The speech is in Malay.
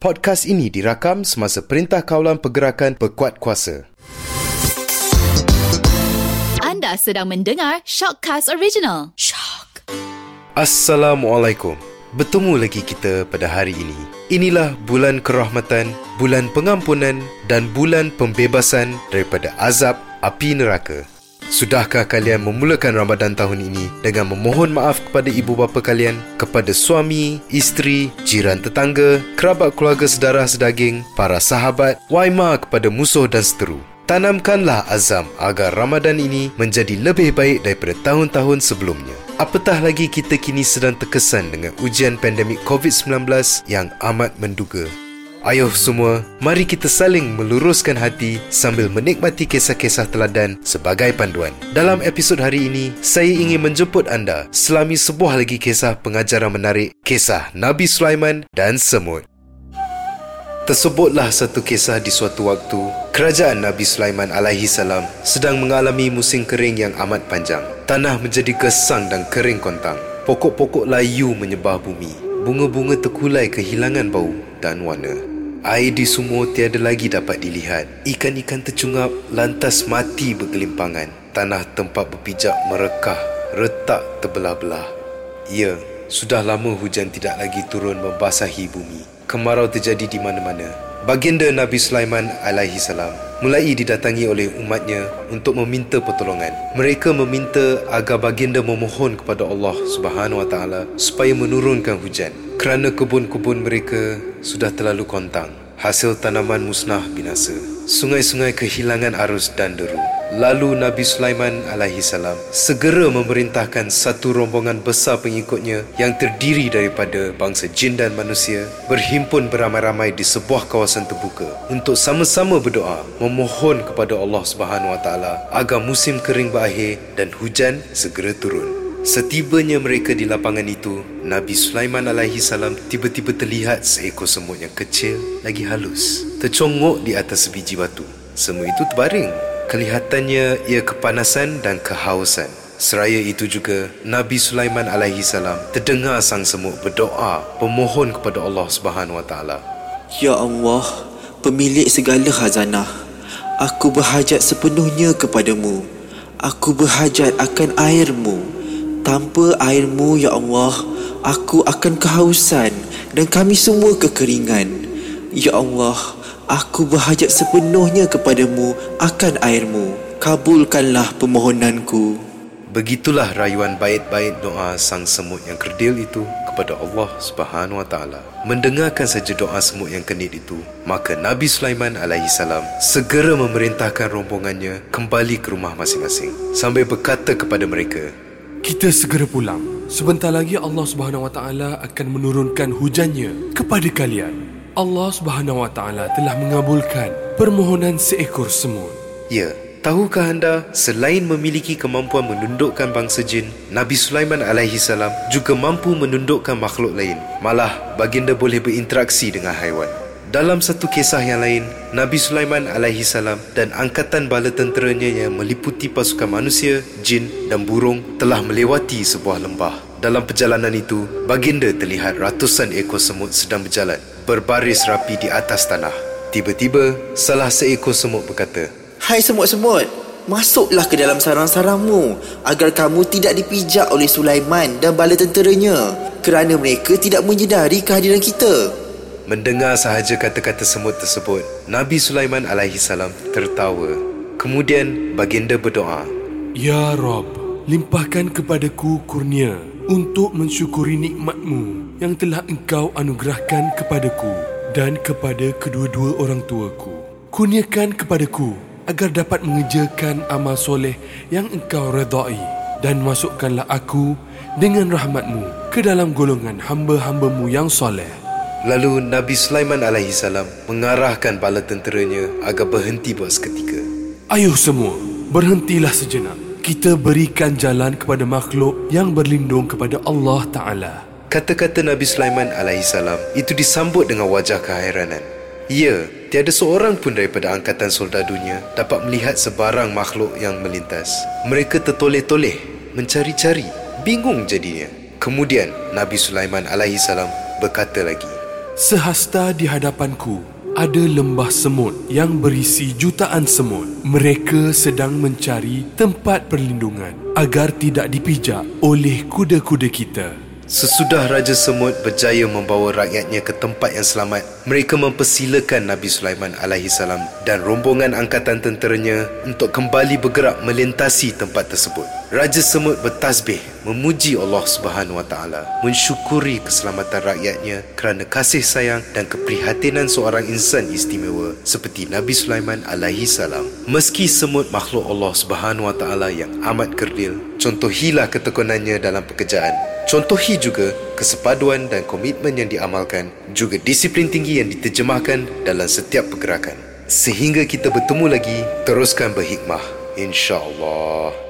Podcast ini dirakam semasa Perintah Kawalan Pergerakan Pekuat Kuasa. Anda sedang mendengar Shockcast Original. Shock. Assalamualaikum. Bertemu lagi kita pada hari ini. Inilah bulan kerahmatan, bulan pengampunan dan bulan pembebasan daripada azab api neraka. Sudahkah kalian memulakan Ramadan tahun ini dengan memohon maaf kepada ibu bapa kalian, kepada suami, isteri, jiran tetangga, kerabat keluarga sedara sedaging, para sahabat, waima kepada musuh dan seteru? Tanamkanlah azam agar Ramadan ini menjadi lebih baik daripada tahun-tahun sebelumnya. Apatah lagi kita kini sedang terkesan dengan ujian pandemik COVID-19 yang amat menduga. Ayuh semua, mari kita saling meluruskan hati sambil menikmati kisah-kisah teladan sebagai panduan. Dalam episod hari ini, saya ingin menjemput anda selami sebuah lagi kisah pengajaran menarik, kisah Nabi Sulaiman dan semut. Tersebutlah satu kisah di suatu waktu, kerajaan Nabi Sulaiman alaihi salam sedang mengalami musim kering yang amat panjang. Tanah menjadi gesang dan kering kontang. Pokok-pokok layu menyebah bumi. Bunga-bunga terkulai kehilangan bau dan warna. Air di sumur tiada lagi dapat dilihat. Ikan-ikan tercungap lantas mati bergelimpangan. Tanah tempat berpijak merekah, retak terbelah-belah. Ya, sudah lama hujan tidak lagi turun membasahi bumi. Kemarau terjadi di mana-mana. Baginda Nabi Sulaiman alaihi salam mulai didatangi oleh umatnya untuk meminta pertolongan. Mereka meminta agar baginda memohon kepada Allah Subhanahu wa taala supaya menurunkan hujan kerana kebun-kebun mereka sudah terlalu kontang. Hasil tanaman musnah binasa. Sungai-sungai kehilangan arus dan deru. Lalu Nabi Sulaiman alaihi salam segera memerintahkan satu rombongan besar pengikutnya yang terdiri daripada bangsa jin dan manusia berhimpun beramai-ramai di sebuah kawasan terbuka untuk sama-sama berdoa memohon kepada Allah Subhanahu wa taala agar musim kering berakhir dan hujan segera turun. Setibanya mereka di lapangan itu, Nabi Sulaiman alaihi salam tiba-tiba terlihat seekor semut yang kecil lagi halus, tercongok di atas sebiji batu. Semut itu terbaring. Kelihatannya ia kepanasan dan kehausan. Seraya itu juga, Nabi Sulaiman alaihi salam terdengar sang semut berdoa, memohon kepada Allah Subhanahu wa taala. Ya Allah, pemilik segala khazanah, aku berhajat sepenuhnya kepadamu. Aku berhajat akan airmu. Tanpa airmu, Ya Allah, aku akan kehausan dan kami semua kekeringan. Ya Allah, aku berhajat sepenuhnya kepadamu akan airmu. Kabulkanlah permohonanku. Begitulah rayuan bait-bait doa sang semut yang kerdil itu kepada Allah Subhanahu wa taala. Mendengarkan saja doa semut yang kenit itu, maka Nabi Sulaiman alaihi salam segera memerintahkan rombongannya kembali ke rumah masing-masing sambil berkata kepada mereka, kita segera pulang. Sebentar lagi Allah Subhanahu Wa Taala akan menurunkan hujannya kepada kalian. Allah Subhanahu Wa Taala telah mengabulkan permohonan seekor semut. Ya, tahukah anda selain memiliki kemampuan menundukkan bangsa jin, Nabi Sulaiman alaihi salam juga mampu menundukkan makhluk lain. Malah baginda boleh berinteraksi dengan haiwan. Dalam satu kisah yang lain, Nabi Sulaiman alaihi salam dan angkatan bala tenteranya yang meliputi pasukan manusia, jin dan burung telah melewati sebuah lembah. Dalam perjalanan itu, baginda terlihat ratusan ekor semut sedang berjalan, berbaris rapi di atas tanah. Tiba-tiba, salah seekor semut berkata, Hai semut-semut, masuklah ke dalam sarang-sarangmu agar kamu tidak dipijak oleh Sulaiman dan bala tenteranya kerana mereka tidak menyedari kehadiran kita. Mendengar sahaja kata-kata semut tersebut, Nabi Sulaiman alaihi salam tertawa. Kemudian baginda berdoa, Ya Rob, limpahkan kepadaku kurnia untuk mensyukuri nikmatmu yang telah engkau anugerahkan kepadaku dan kepada kedua-dua orang tuaku. Kurniakan kepadaku agar dapat mengerjakan amal soleh yang engkau redai dan masukkanlah aku dengan rahmatmu ke dalam golongan hamba-hambamu yang soleh. Lalu Nabi Sulaiman salam mengarahkan bala tenteranya agar berhenti buat seketika. Ayuh semua, berhentilah sejenak. Kita berikan jalan kepada makhluk yang berlindung kepada Allah Taala. Kata-kata Nabi Sulaiman alaihi salam itu disambut dengan wajah keheranan. Ya, tiada seorang pun daripada angkatan soldadunya dapat melihat sebarang makhluk yang melintas. Mereka tertoleh-toleh, mencari-cari, bingung jadinya. Kemudian Nabi Sulaiman alaihi salam berkata lagi, Sehasta di hadapanku ada lembah semut yang berisi jutaan semut. Mereka sedang mencari tempat perlindungan agar tidak dipijak oleh kuda-kuda kita. Sesudah Raja Semut berjaya membawa rakyatnya ke tempat yang selamat, mereka mempersilakan Nabi Sulaiman alaihi salam dan rombongan angkatan tenteranya untuk kembali bergerak melintasi tempat tersebut. Raja Semut bertasbih memuji Allah Subhanahu wa taala, mensyukuri keselamatan rakyatnya kerana kasih sayang dan keprihatinan seorang insan istimewa seperti Nabi Sulaiman alaihi salam. Meski semut makhluk Allah Subhanahu wa taala yang amat kerdil, contohilah ketekunannya dalam pekerjaan Contohi juga kesepaduan dan komitmen yang diamalkan, juga disiplin tinggi yang diterjemahkan dalam setiap pergerakan. Sehingga kita bertemu lagi, teruskan berhikmah. InsyaAllah.